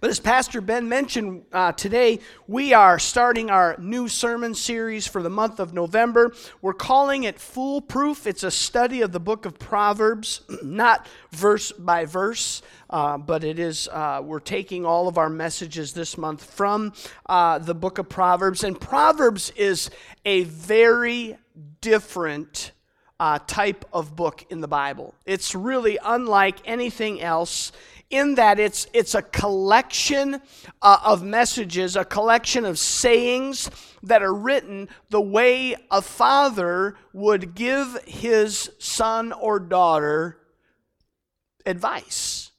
But as Pastor Ben mentioned uh, today, we are starting our new sermon series for the month of November. We're calling it Foolproof. It's a study of the book of Proverbs, not verse by verse, uh, but it is, uh, we're taking all of our messages this month from uh, the book of Proverbs. And Proverbs is a very different uh, type of book in the Bible. It's really unlike anything else in that it's, it's a collection uh, of messages, a collection of sayings that are written the way a father would give his son or daughter advice.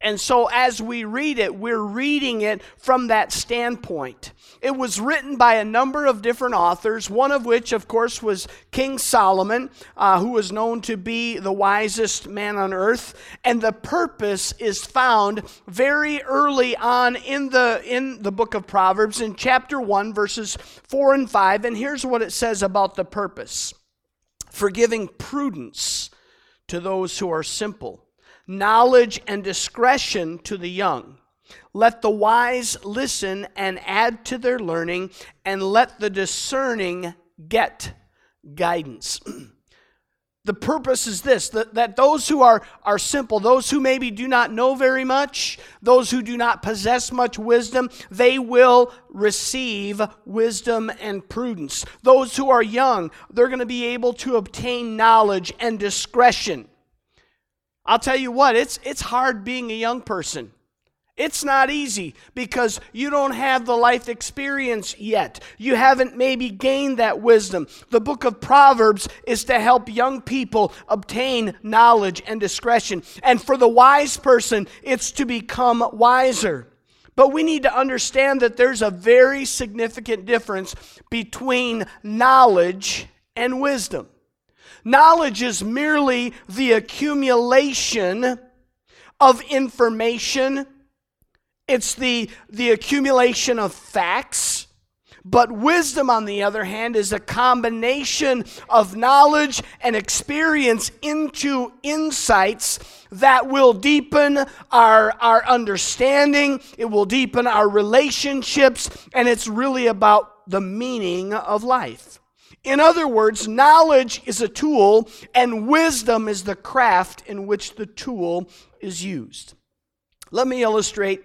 And so, as we read it, we're reading it from that standpoint. It was written by a number of different authors, one of which, of course, was King Solomon, uh, who was known to be the wisest man on earth. And the purpose is found very early on in the, in the book of Proverbs, in chapter 1, verses 4 and 5. And here's what it says about the purpose for giving prudence to those who are simple knowledge and discretion to the young. Let the wise listen and add to their learning, and let the discerning get guidance. the purpose is this that, that those who are, are simple, those who maybe do not know very much, those who do not possess much wisdom, they will receive wisdom and prudence. Those who are young, they're going to be able to obtain knowledge and discretion. I'll tell you what, it's, it's hard being a young person. It's not easy because you don't have the life experience yet. You haven't maybe gained that wisdom. The book of Proverbs is to help young people obtain knowledge and discretion. And for the wise person, it's to become wiser. But we need to understand that there's a very significant difference between knowledge and wisdom. Knowledge is merely the accumulation of information, it's the, the accumulation of facts. But wisdom, on the other hand, is a combination of knowledge and experience into insights that will deepen our, our understanding, it will deepen our relationships, and it's really about the meaning of life. In other words, knowledge is a tool, and wisdom is the craft in which the tool is used. Let me illustrate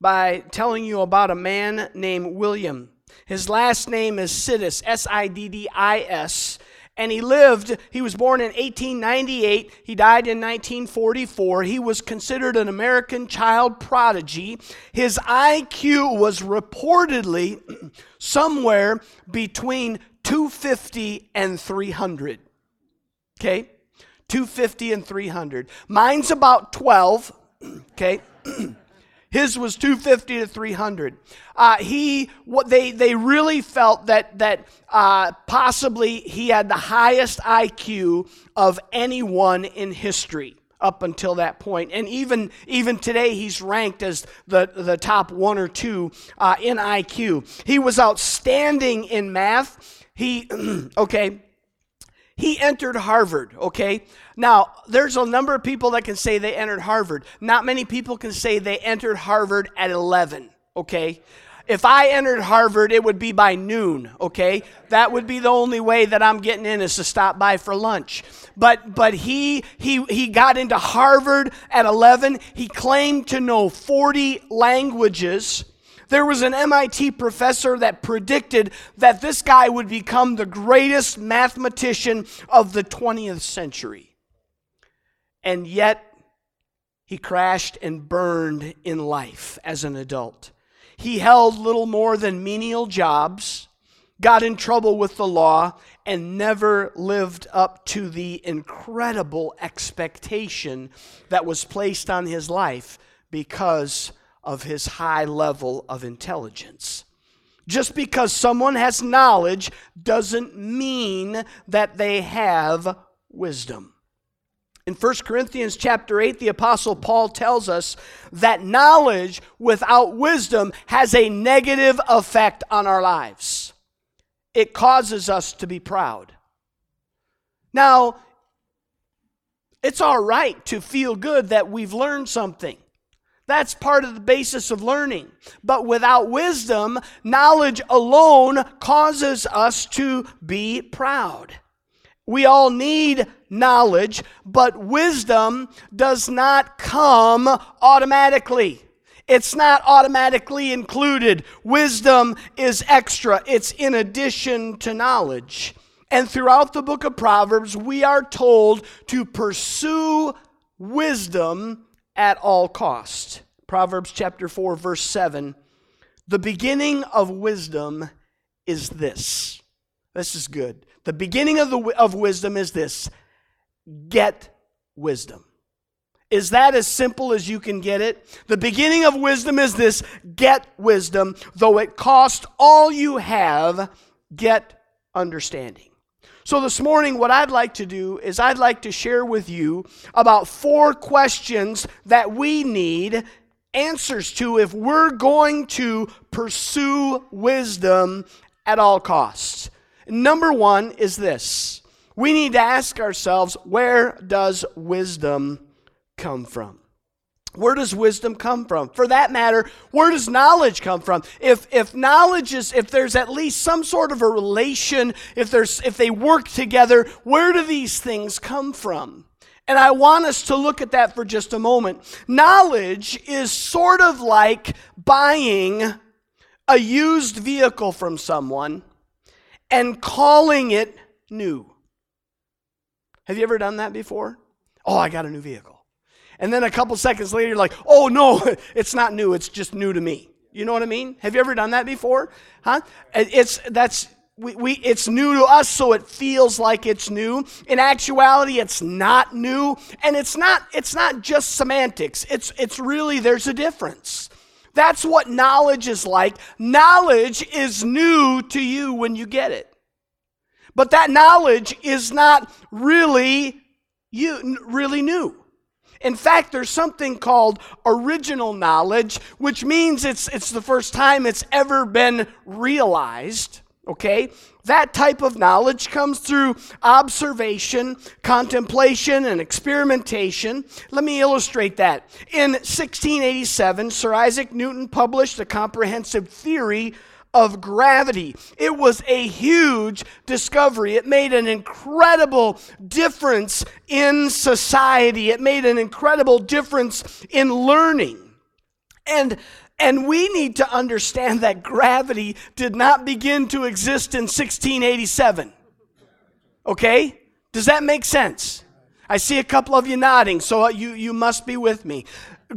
by telling you about a man named William. His last name is Siddis, S I D D I S. And he lived, he was born in 1898, he died in 1944. He was considered an American child prodigy. His IQ was reportedly somewhere between 250 and 300. Okay? 250 and 300. Mine's about 12. Okay? His was 250 to 300. Uh, he, what they, they really felt that, that uh, possibly he had the highest IQ of anyone in history up until that point. And even, even today, he's ranked as the, the top one or two uh, in IQ. He was outstanding in math. He, okay, he entered Harvard, okay? Now, there's a number of people that can say they entered Harvard. Not many people can say they entered Harvard at 11, okay? If I entered Harvard, it would be by noon, okay? That would be the only way that I'm getting in is to stop by for lunch. But but he he he got into Harvard at 11. He claimed to know 40 languages. There was an MIT professor that predicted that this guy would become the greatest mathematician of the 20th century. And yet, he crashed and burned in life as an adult. He held little more than menial jobs, got in trouble with the law, and never lived up to the incredible expectation that was placed on his life because of his high level of intelligence. Just because someone has knowledge doesn't mean that they have wisdom. In 1 Corinthians chapter 8, the apostle Paul tells us that knowledge without wisdom has a negative effect on our lives. It causes us to be proud. Now, it's all right to feel good that we've learned something. That's part of the basis of learning. But without wisdom, knowledge alone causes us to be proud. We all need knowledge, but wisdom does not come automatically. It's not automatically included. Wisdom is extra, it's in addition to knowledge. And throughout the book of Proverbs, we are told to pursue wisdom at all cost. Proverbs chapter 4 verse 7. The beginning of wisdom is this. This is good. The beginning of the of wisdom is this. Get wisdom. Is that as simple as you can get it? The beginning of wisdom is this get wisdom, though it cost all you have, get understanding. So, this morning, what I'd like to do is I'd like to share with you about four questions that we need answers to if we're going to pursue wisdom at all costs. Number one is this we need to ask ourselves where does wisdom come from? Where does wisdom come from? For that matter, where does knowledge come from? If, if knowledge is, if there's at least some sort of a relation, if, there's, if they work together, where do these things come from? And I want us to look at that for just a moment. Knowledge is sort of like buying a used vehicle from someone and calling it new. Have you ever done that before? Oh, I got a new vehicle. And then a couple seconds later, you're like, oh no, it's not new, it's just new to me. You know what I mean? Have you ever done that before? Huh? It's that's we, we it's new to us, so it feels like it's new. In actuality, it's not new, and it's not it's not just semantics. It's it's really there's a difference. That's what knowledge is like. Knowledge is new to you when you get it. But that knowledge is not really you really new. In fact, there's something called original knowledge, which means it's, it's the first time it's ever been realized. Okay? That type of knowledge comes through observation, contemplation, and experimentation. Let me illustrate that. In 1687, Sir Isaac Newton published a comprehensive theory of gravity. It was a huge discovery. It made an incredible difference in society. It made an incredible difference in learning. And and we need to understand that gravity did not begin to exist in 1687. Okay? Does that make sense? I see a couple of you nodding, so you, you must be with me.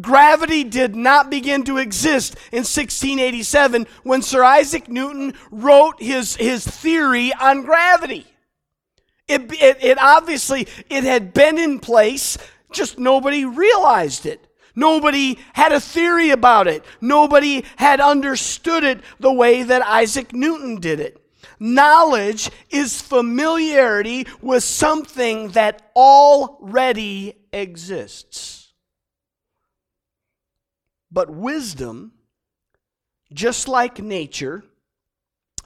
Gravity did not begin to exist in 1687 when Sir Isaac Newton wrote his, his theory on gravity. It, it, it obviously, it had been in place, just nobody realized it. Nobody had a theory about it. Nobody had understood it the way that Isaac Newton did it. Knowledge is familiarity with something that already exists. But wisdom, just like nature,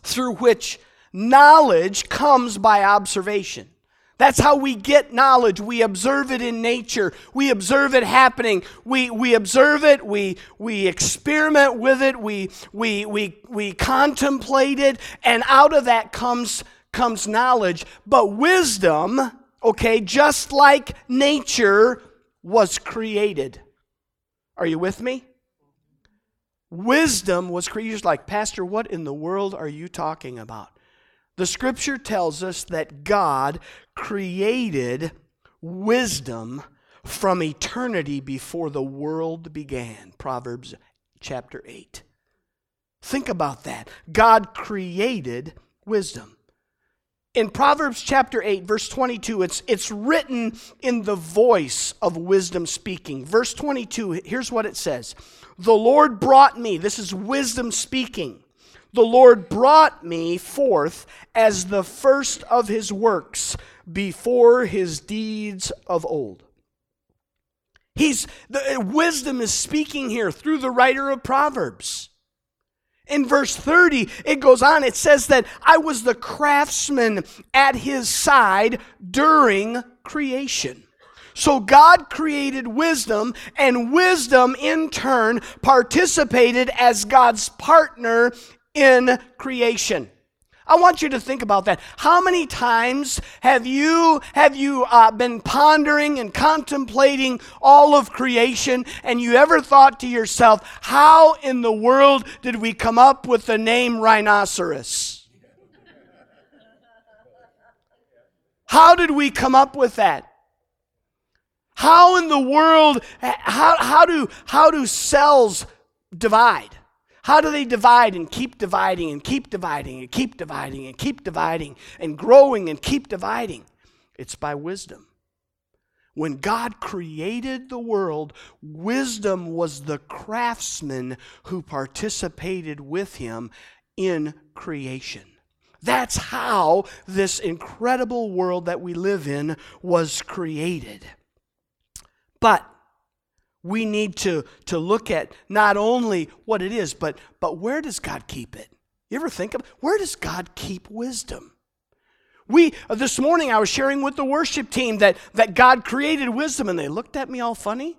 through which knowledge comes by observation. That's how we get knowledge. We observe it in nature. We observe it happening. We, we observe it. We, we experiment with it. We, we, we, we contemplate it. And out of that comes, comes knowledge. But wisdom, okay, just like nature, was created. Are you with me? Wisdom was created. like, Pastor, what in the world are you talking about? The scripture tells us that God created wisdom from eternity before the world began. Proverbs chapter 8. Think about that. God created wisdom. In Proverbs chapter 8, verse 22, it's, it's written in the voice of wisdom speaking. Verse 22, here's what it says the Lord brought me, this is wisdom speaking. The Lord brought me forth as the first of his works before his deeds of old. He's the wisdom is speaking here through the writer of Proverbs. In verse 30, it goes on, it says that I was the craftsman at his side during creation. So God created wisdom, and wisdom in turn participated as God's partner in creation. I want you to think about that. How many times have you have you uh, been pondering and contemplating all of creation, and you ever thought to yourself, "How in the world did we come up with the name rhinoceros? How did we come up with that? How in the world? How how do how do cells divide?" How do they divide and keep dividing and keep dividing and keep dividing and keep dividing and growing and keep dividing? It's by wisdom. When God created the world, wisdom was the craftsman who participated with him in creation. That's how this incredible world that we live in was created. But we need to, to look at not only what it is, but, but where does God keep it? You ever think of where does God keep wisdom? We uh, this morning I was sharing with the worship team that, that God created wisdom, and they looked at me all funny.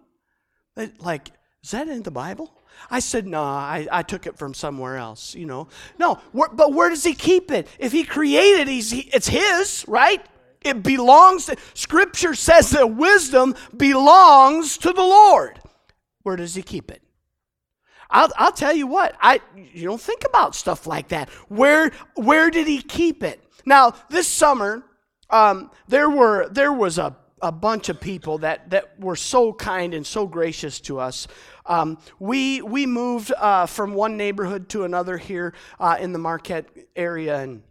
They, like, is that in the Bible? I said, no, nah, I, I took it from somewhere else, you know. No, but where does he keep it? If he created, he's, he, it's his, right? It belongs to, Scripture says that wisdom belongs to the Lord. Where does he keep it? I'll, I'll tell you what, I you don't think about stuff like that. Where where did he keep it? Now, this summer, um, there were there was a, a bunch of people that, that were so kind and so gracious to us. Um, we we moved uh, from one neighborhood to another here uh, in the Marquette area, and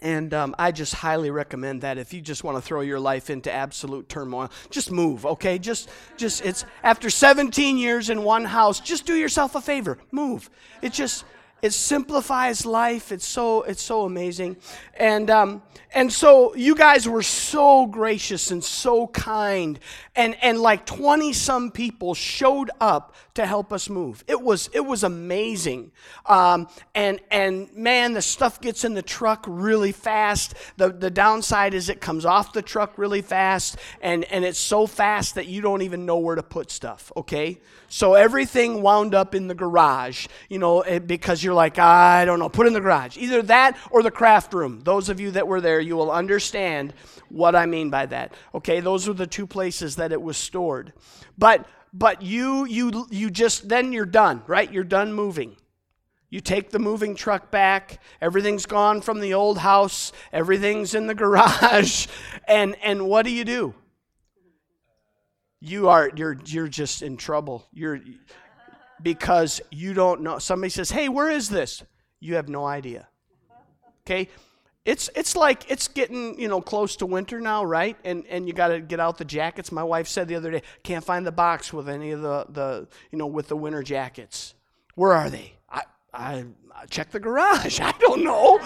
and um, I just highly recommend that if you just want to throw your life into absolute turmoil, just move, okay? Just, just it's after 17 years in one house. Just do yourself a favor, move. It just it simplifies life. It's so it's so amazing, and um, and so you guys were so gracious and so kind, and and like twenty some people showed up to help us move. It was it was amazing, um, and and man, the stuff gets in the truck really fast. The the downside is it comes off the truck really fast, and and it's so fast that you don't even know where to put stuff. Okay, so everything wound up in the garage, you know, eh, because you're like, I don't know, put in the garage. Either that or the craft room. Those of you that were there, you will understand what I mean by that. Okay, those were the two places that it was stored. But but you you you just then you're done, right? You're done moving. You take the moving truck back, everything's gone from the old house, everything's in the garage, and and what do you do? you are you're you're just in trouble. You're because you don't know. Somebody says, "Hey, where is this?" You have no idea. Okay? It's it's like it's getting, you know, close to winter now, right? And and you got to get out the jackets. My wife said the other day, "Can't find the box with any of the the, you know, with the winter jackets." Where are they? I I, I check the garage. I don't know.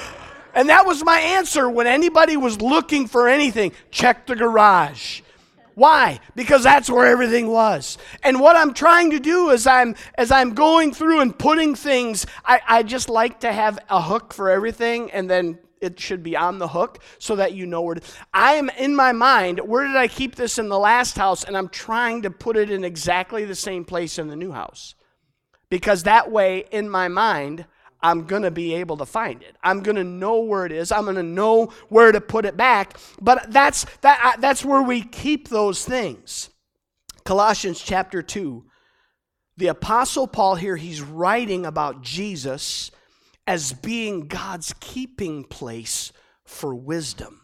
And that was my answer when anybody was looking for anything. Check the garage. Why? Because that's where everything was. And what I'm trying to do is I'm as I'm going through and putting things, I, I just like to have a hook for everything and then it should be on the hook so that you know where to, I am in my mind, where did I keep this in the last house? And I'm trying to put it in exactly the same place in the new house. Because that way, in my mind, I'm going to be able to find it. I'm going to know where it is. I'm going to know where to put it back. But that's, that, that's where we keep those things. Colossians chapter 2. The Apostle Paul here, he's writing about Jesus as being God's keeping place for wisdom.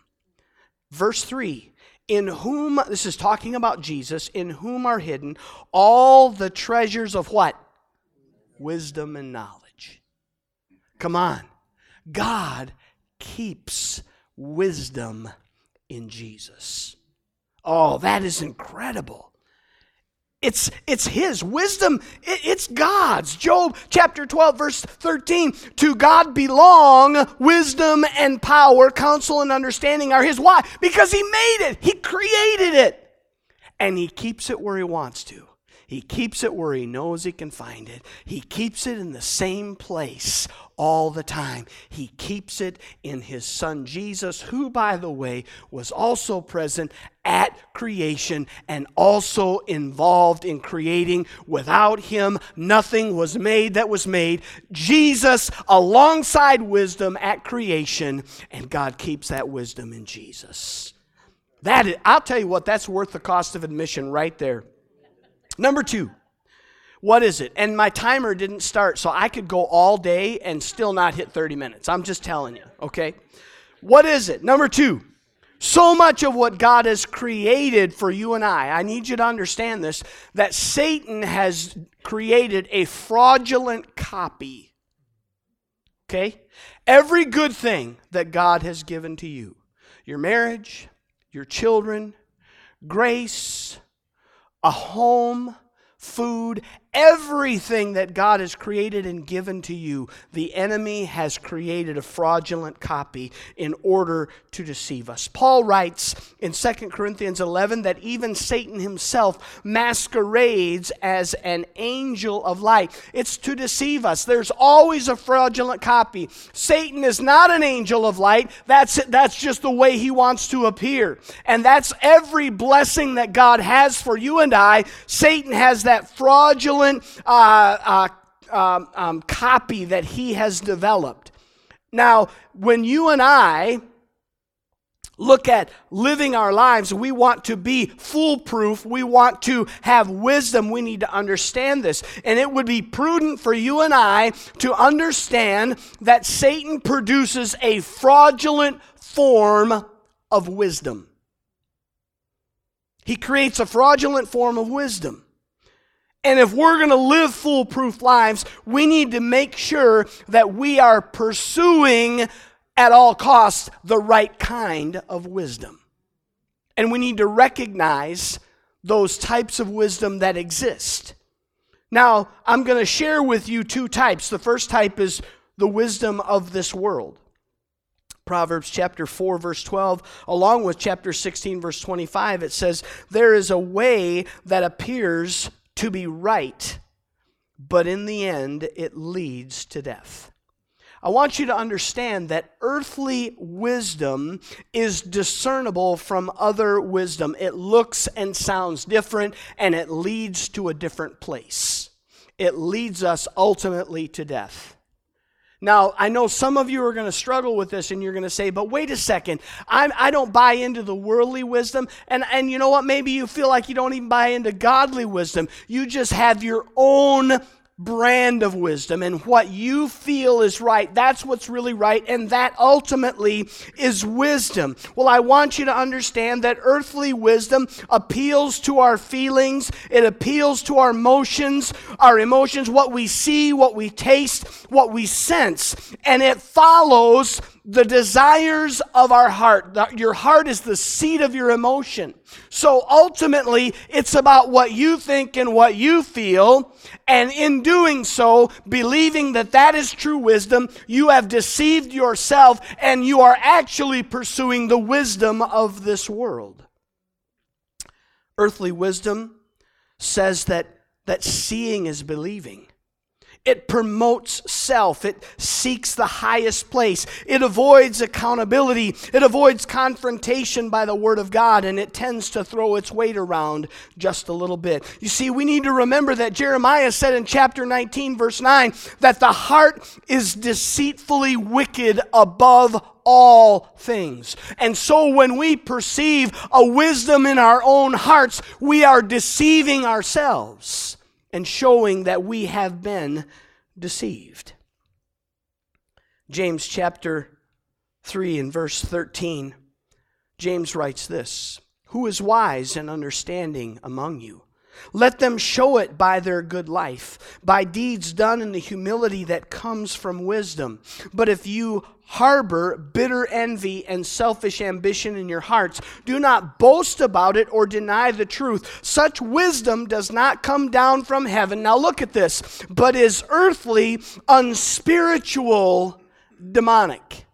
Verse 3 In whom, this is talking about Jesus, in whom are hidden all the treasures of what? Wisdom and knowledge. Come on. God keeps wisdom in Jesus. Oh, that is incredible. It's, it's his wisdom. It, it's God's. Job chapter 12, verse 13. To God belong wisdom and power, counsel and understanding are his. Why? Because he made it, he created it, and he keeps it where he wants to. He keeps it where he knows he can find it. He keeps it in the same place all the time. He keeps it in his son Jesus, who, by the way, was also present at creation and also involved in creating. Without him, nothing was made that was made. Jesus, alongside wisdom at creation, and God keeps that wisdom in Jesus. That is, I'll tell you what, that's worth the cost of admission right there. Number two, what is it? And my timer didn't start, so I could go all day and still not hit 30 minutes. I'm just telling you, okay? What is it? Number two, so much of what God has created for you and I, I need you to understand this, that Satan has created a fraudulent copy. Okay? Every good thing that God has given to you, your marriage, your children, grace, a home, food, everything that God has created and given to you, the enemy has created a fraudulent copy in order to deceive us. Paul writes in 2 Corinthians 11 that even Satan himself masquerades as an angel of light. It's to deceive us. There's always a fraudulent copy. Satan is not an angel of light. That's it. That's just the way he wants to appear. And that's every blessing that God has for you and I. Satan has that fraudulent uh, uh, um, um, copy that he has developed. Now, when you and I look at living our lives, we want to be foolproof. We want to have wisdom. We need to understand this. And it would be prudent for you and I to understand that Satan produces a fraudulent form of wisdom. He creates a fraudulent form of wisdom. And if we're going to live foolproof lives, we need to make sure that we are pursuing at all costs the right kind of wisdom. And we need to recognize those types of wisdom that exist. Now, I'm going to share with you two types. The first type is the wisdom of this world. Proverbs chapter 4, verse 12, along with chapter 16, verse 25, it says, There is a way that appears to be right, but in the end, it leads to death. I want you to understand that earthly wisdom is discernible from other wisdom. It looks and sounds different, and it leads to a different place. It leads us ultimately to death. Now, I know some of you are going to struggle with this and you're going to say, but wait a second, I do not buy into the worldly wisdom. And, and you know what? Maybe you feel like you don't even buy into godly wisdom. You just have your own brand of wisdom and what you feel is right. That's what's really right, and that ultimately is wisdom. Well, I want you to understand that earthly wisdom appeals to our feelings, it appeals to our emotions, our emotions, what we see, what we taste, what we sense, and it follows the desires of our heart. Your heart is the seat of your emotion. So ultimately, it's about what you think and what you feel. And in doing so, believing that that is true wisdom, you have deceived yourself and you are actually pursuing the wisdom of this world. Earthly wisdom says that, that seeing is believing. It promotes self. It seeks the highest place. It avoids accountability. It avoids confrontation by the Word of God, and it tends to throw its weight around just a little bit. You see, we need to remember that Jeremiah said in chapter 19, verse 9, that the heart is deceitfully wicked above all things. And so when we perceive a wisdom in our own hearts, we are deceiving ourselves and showing that we have been deceived. James chapter 3 and verse 13, James writes this Who is wise and understanding among you? Let them show it by their good life, by deeds done in the humility that comes from wisdom. But if you harbor bitter envy and selfish ambition in your hearts, do not boast about it or deny the truth. Such wisdom does not come down from heaven. Now look at this, but is earthly, unspiritual, demonic.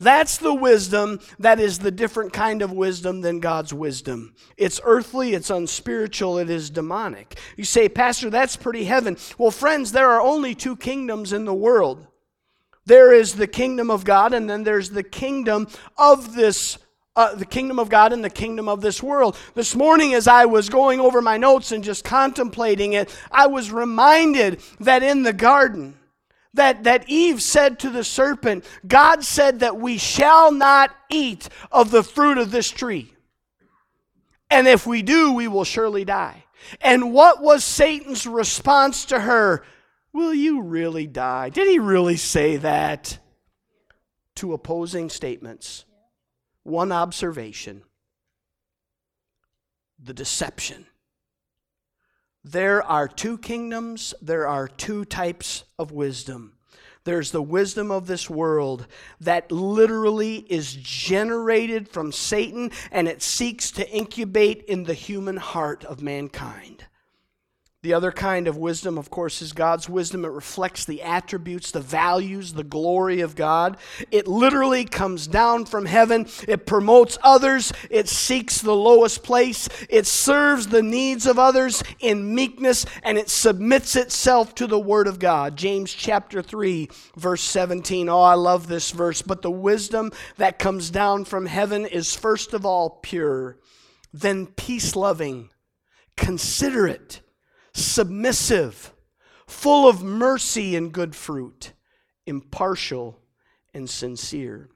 That's the wisdom that is the different kind of wisdom than God's wisdom. It's earthly, it's unspiritual, it is demonic. You say, Pastor, that's pretty heaven. Well, friends, there are only two kingdoms in the world there is the kingdom of God, and then there's the kingdom of this uh, the kingdom of God and the kingdom of this world. This morning, as I was going over my notes and just contemplating it, I was reminded that in the garden, that, that Eve said to the serpent, God said that we shall not eat of the fruit of this tree. And if we do, we will surely die. And what was Satan's response to her? Will you really die? Did he really say that? Two opposing statements. One observation the deception. There are two kingdoms, there are two types of wisdom. There's the wisdom of this world that literally is generated from Satan and it seeks to incubate in the human heart of mankind. The other kind of wisdom, of course, is God's wisdom. It reflects the attributes, the values, the glory of God. It literally comes down from heaven. It promotes others. It seeks the lowest place. It serves the needs of others in meekness, and it submits itself to the Word of God. James chapter 3, verse 17. Oh, I love this verse. But the wisdom that comes down from heaven is first of all pure, then peace loving, considerate submissive, full of mercy and good fruit, impartial and sincere.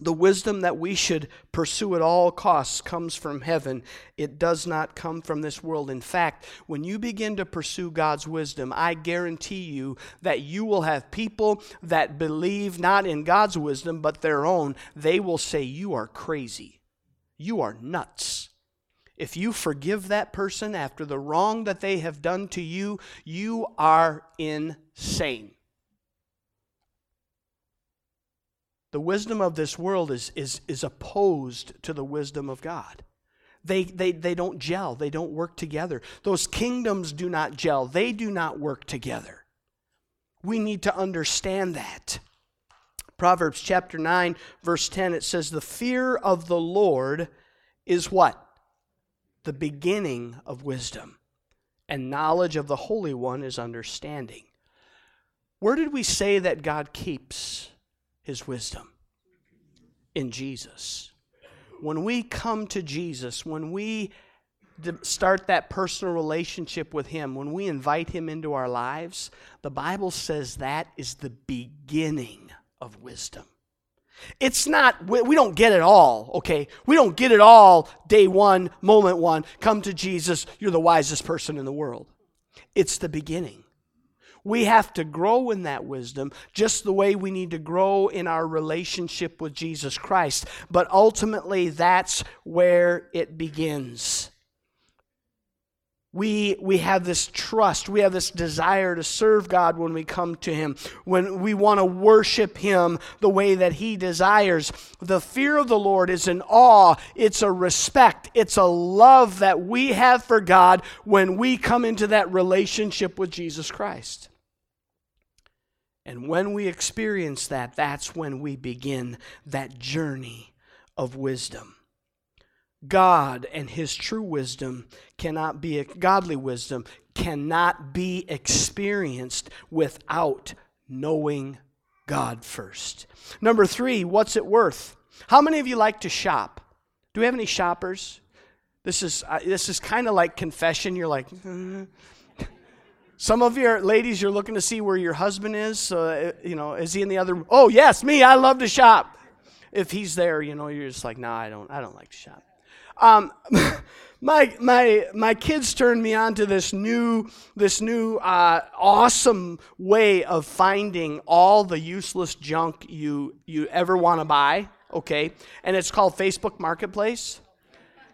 The wisdom that we should pursue at all costs comes from heaven. It does not come from this world. In fact, when you begin to pursue God's wisdom, I guarantee you that you will have people that believe not in God's wisdom but their own. They will say, You are crazy. You are nuts. If you forgive that person after the wrong that they have done to you, you are insane. The wisdom of this world is, is, is opposed to the wisdom of God. They, they, they don't gel, they don't work together. Those kingdoms do not gel, they do not work together. We need to understand that. Proverbs chapter 9, verse 10, it says, The fear of the Lord is what? The beginning of wisdom, and knowledge of the Holy One is understanding. Where did we say that God keeps his wisdom? In Jesus. When we come to Jesus, when we start that personal relationship with Him, when we invite Him into our lives, the Bible says that is the beginning of wisdom. It's not, we don't get it all, okay? We don't get it all day one, moment one. Come to Jesus, you're the wisest person in the world. It's the beginning. We have to grow in that wisdom just the way we need to grow in our relationship with Jesus Christ. But ultimately, that's where it begins we, we have this trust. We have this desire to serve God when we come to Him, when we want to worship Him the way that He desires. The fear of the Lord is an awe, it's a respect, it's a love that we have for God when we come into that relationship with Jesus Christ. And when we experience that, that's when we begin that journey of wisdom. God and his true wisdom cannot be godly wisdom cannot be experienced without knowing God first. Number 3, what's it worth? How many of you like to shop? Do we have any shoppers? This is uh, this is kind of like confession. You're like. Some of your ladies, you're looking to see where your husband is. Uh, you know, is he in the other? Room? Oh, yes, me. I love to shop. If he's there, you know, you're just like, no, nah, I don't. I don't like to shop. Um, my, my, my kids turned me on to this new, this new uh, awesome way of finding all the useless junk you, you ever want to buy, okay? And it's called Facebook Marketplace.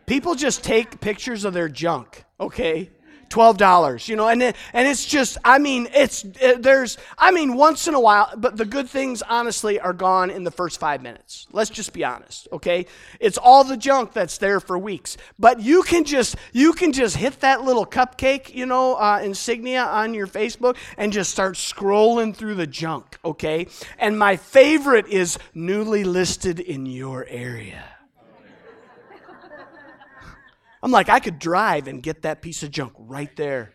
People just take pictures of their junk, okay? Twelve dollars. You know, and it, and it's just, I mean, it's it, there's, I mean, once in a while, but the good things honestly are gone in the first five minutes. Let's just be honest, okay? It's all the junk that's there for weeks, but you can just you can just hit that little cupcake, you know, uh, insignia on your Facebook and just start scrolling through the junk, okay? And my favorite is newly listed in your area. I'm like, I could drive and get that piece of junk right there.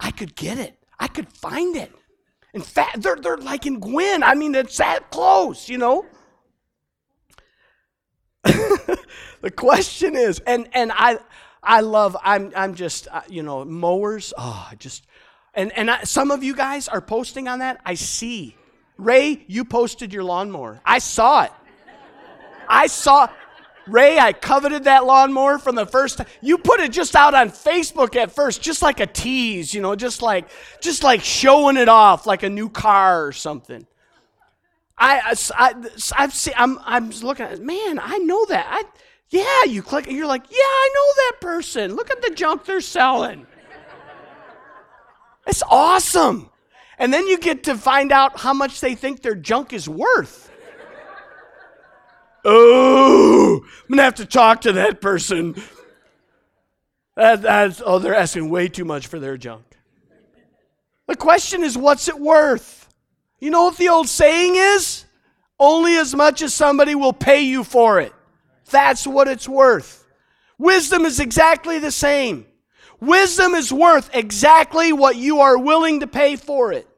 I could get it. I could find it. In fact, they're, they're like in Gwinn. I mean, it's that close, you know? the question is, and, and I, I love, I'm, I'm just, uh, you know, mowers. Oh, I just, and, and I, some of you guys are posting on that. I see. Ray, you posted your lawnmower. I saw it. I saw, Ray, I coveted that lawnmower from the first time. You put it just out on Facebook at first, just like a tease, you know, just like just like showing it off like a new car or something. I, I I've seen I'm I'm looking at man, I know that. I yeah, you click and you're like, "Yeah, I know that person. Look at the junk they're selling." It's awesome. And then you get to find out how much they think their junk is worth. Oh, I'm going to have to talk to that person. That, that's, oh, they're asking way too much for their junk. The question is, what's it worth? You know what the old saying is? Only as much as somebody will pay you for it. That's what it's worth. Wisdom is exactly the same. Wisdom is worth exactly what you are willing to pay for it.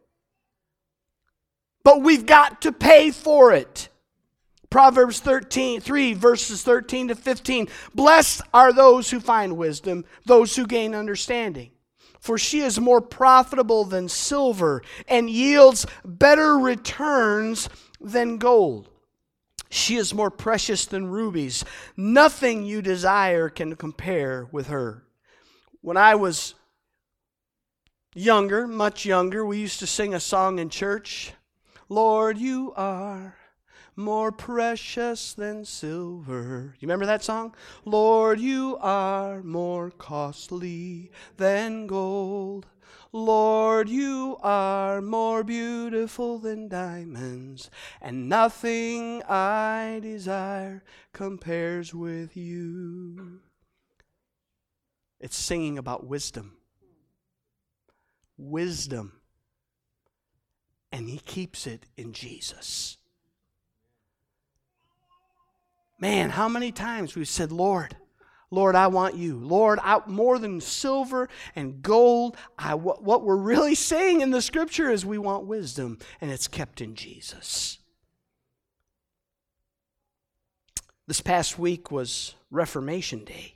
But we've got to pay for it. Proverbs 13, 3, verses 13 to 15. Blessed are those who find wisdom, those who gain understanding. For she is more profitable than silver and yields better returns than gold. She is more precious than rubies. Nothing you desire can compare with her. When I was younger, much younger, we used to sing a song in church Lord, you are more precious than silver. You remember that song? Lord, you are more costly than gold. Lord, you are more beautiful than diamonds, and nothing I desire compares with you. It's singing about wisdom. Wisdom. And he keeps it in Jesus. Man, how many times we've said, Lord, Lord, I want you. Lord, I, more than silver and gold, I, what, what we're really saying in the scripture is we want wisdom, and it's kept in Jesus. This past week was Reformation Day.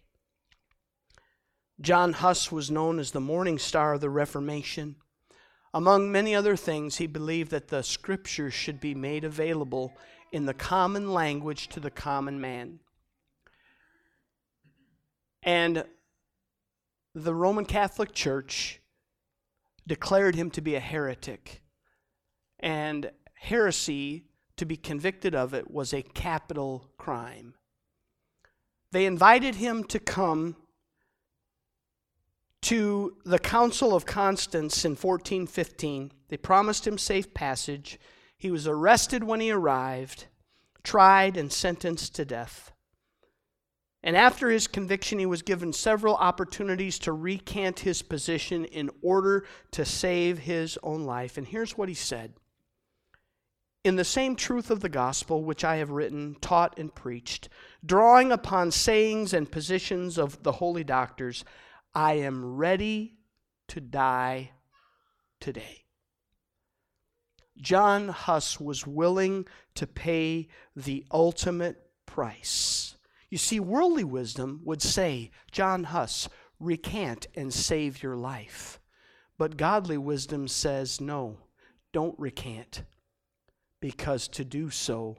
John Huss was known as the morning star of the Reformation. Among many other things, he believed that the scriptures should be made available in the common language to the common man. And the Roman Catholic Church declared him to be a heretic. And heresy, to be convicted of it, was a capital crime. They invited him to come to the Council of Constance in 1415. They promised him safe passage. He was arrested when he arrived, tried, and sentenced to death. And after his conviction, he was given several opportunities to recant his position in order to save his own life. And here's what he said In the same truth of the gospel, which I have written, taught, and preached, drawing upon sayings and positions of the holy doctors, I am ready to die today. John Huss was willing to pay the ultimate price. You see, worldly wisdom would say, John Huss, recant and save your life. But godly wisdom says, no, don't recant, because to do so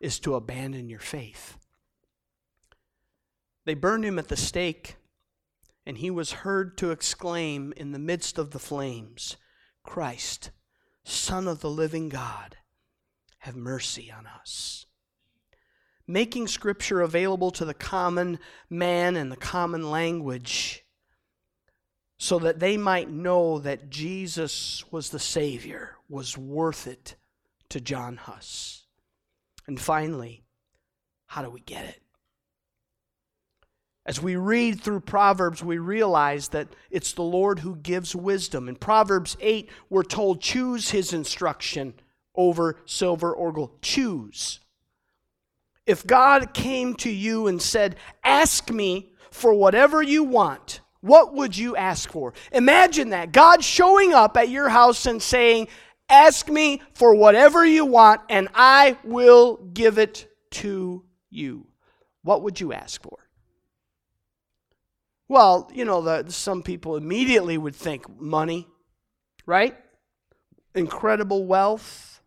is to abandon your faith. They burned him at the stake, and he was heard to exclaim in the midst of the flames, Christ, Son of the living God, have mercy on us. Making Scripture available to the common man and the common language so that they might know that Jesus was the Savior, was worth it to John Huss. And finally, how do we get it? As we read through Proverbs, we realize that it's the Lord who gives wisdom. In Proverbs 8, we're told, choose his instruction over silver or gold. Choose. If God came to you and said, Ask me for whatever you want, what would you ask for? Imagine that. God showing up at your house and saying, Ask me for whatever you want, and I will give it to you. What would you ask for? Well, you know, the, some people immediately would think money, right? Incredible wealth.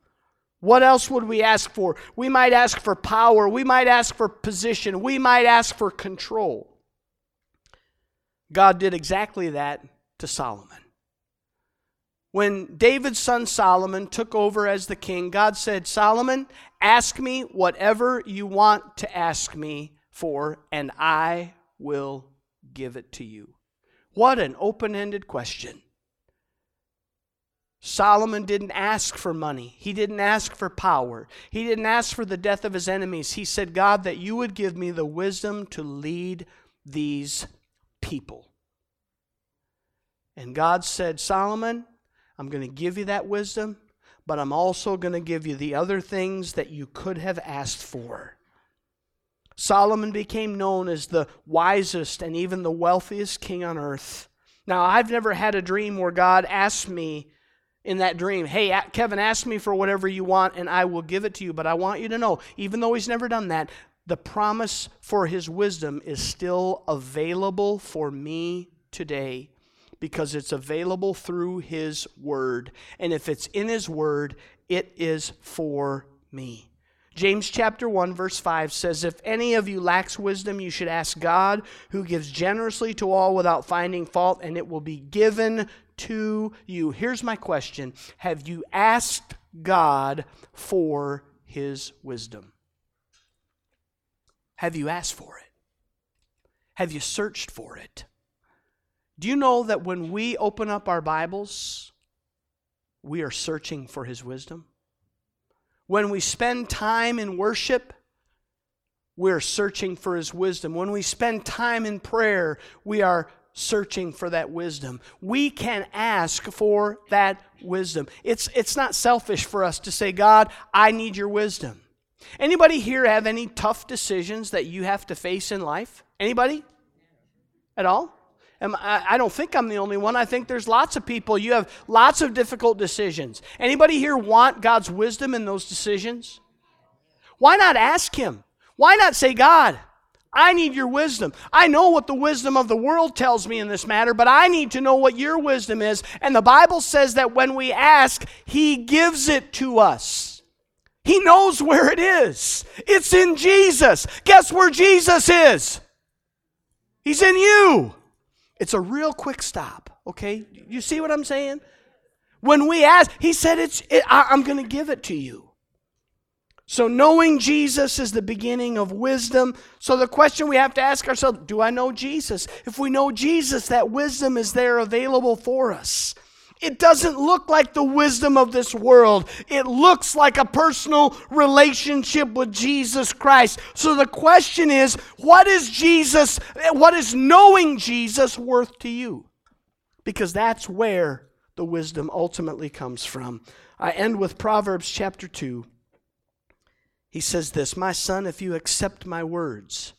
What else would we ask for? We might ask for power. We might ask for position. We might ask for control. God did exactly that to Solomon. When David's son Solomon took over as the king, God said, Solomon, ask me whatever you want to ask me for, and I will give it to you? What an open ended question. Solomon didn't ask for money. He didn't ask for power. He didn't ask for the death of his enemies. He said, God, that you would give me the wisdom to lead these people. And God said, Solomon, I'm going to give you that wisdom, but I'm also going to give you the other things that you could have asked for. Solomon became known as the wisest and even the wealthiest king on earth. Now, I've never had a dream where God asked me in that dream, Hey, Kevin, ask me for whatever you want and I will give it to you. But I want you to know, even though he's never done that, the promise for his wisdom is still available for me today because it's available through his word. And if it's in his word, it is for me. James chapter 1 verse 5 says if any of you lacks wisdom you should ask God who gives generously to all without finding fault and it will be given to you. Here's my question. Have you asked God for his wisdom? Have you asked for it? Have you searched for it? Do you know that when we open up our Bibles, we are searching for his wisdom? When we spend time in worship, we're searching for His wisdom. When we spend time in prayer, we are searching for that wisdom. We can ask for that wisdom. It's, it's not selfish for us to say, God, I need your wisdom. Anybody here have any tough decisions that you have to face in life? Anybody? At all? I don't think I'm the only one. I think there's lots of people. You have lots of difficult decisions. Anybody here want God's wisdom in those decisions? Why not ask Him? Why not say, God, I need your wisdom. I know what the wisdom of the world tells me in this matter, but I need to know what your wisdom is. And the Bible says that when we ask, He gives it to us. He knows where it is. It's in Jesus. Guess where Jesus is? He's in you. It's a real quick stop, okay? You see what I'm saying? When we ask, he said, it's, it, I, I'm going to give it to you. So, knowing Jesus is the beginning of wisdom. So, the question we have to ask ourselves do I know Jesus? If we know Jesus, that wisdom is there available for us. It doesn't look like the wisdom of this world. It looks like a personal relationship with Jesus Christ. So the question is, what is Jesus, what is knowing Jesus worth to you? Because that's where the wisdom ultimately comes from. I end with Proverbs chapter 2. He says this My son, if you accept my words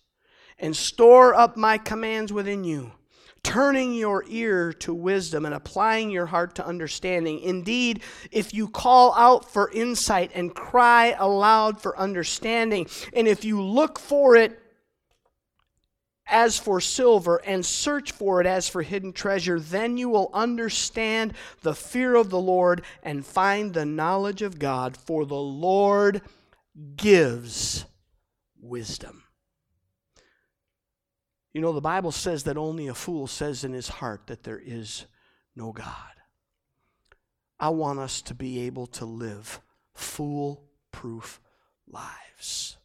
and store up my commands within you, turning your ear to wisdom and applying your heart to understanding. Indeed, if you call out for insight and cry aloud for understanding, and if you look for it as for silver and search for it as for hidden treasure, then you will understand the fear of the Lord and find the knowledge of God, for the Lord gives wisdom. You know, the Bible says that only a fool says in his heart that there is no God. I want us to be able to live fool proof lives.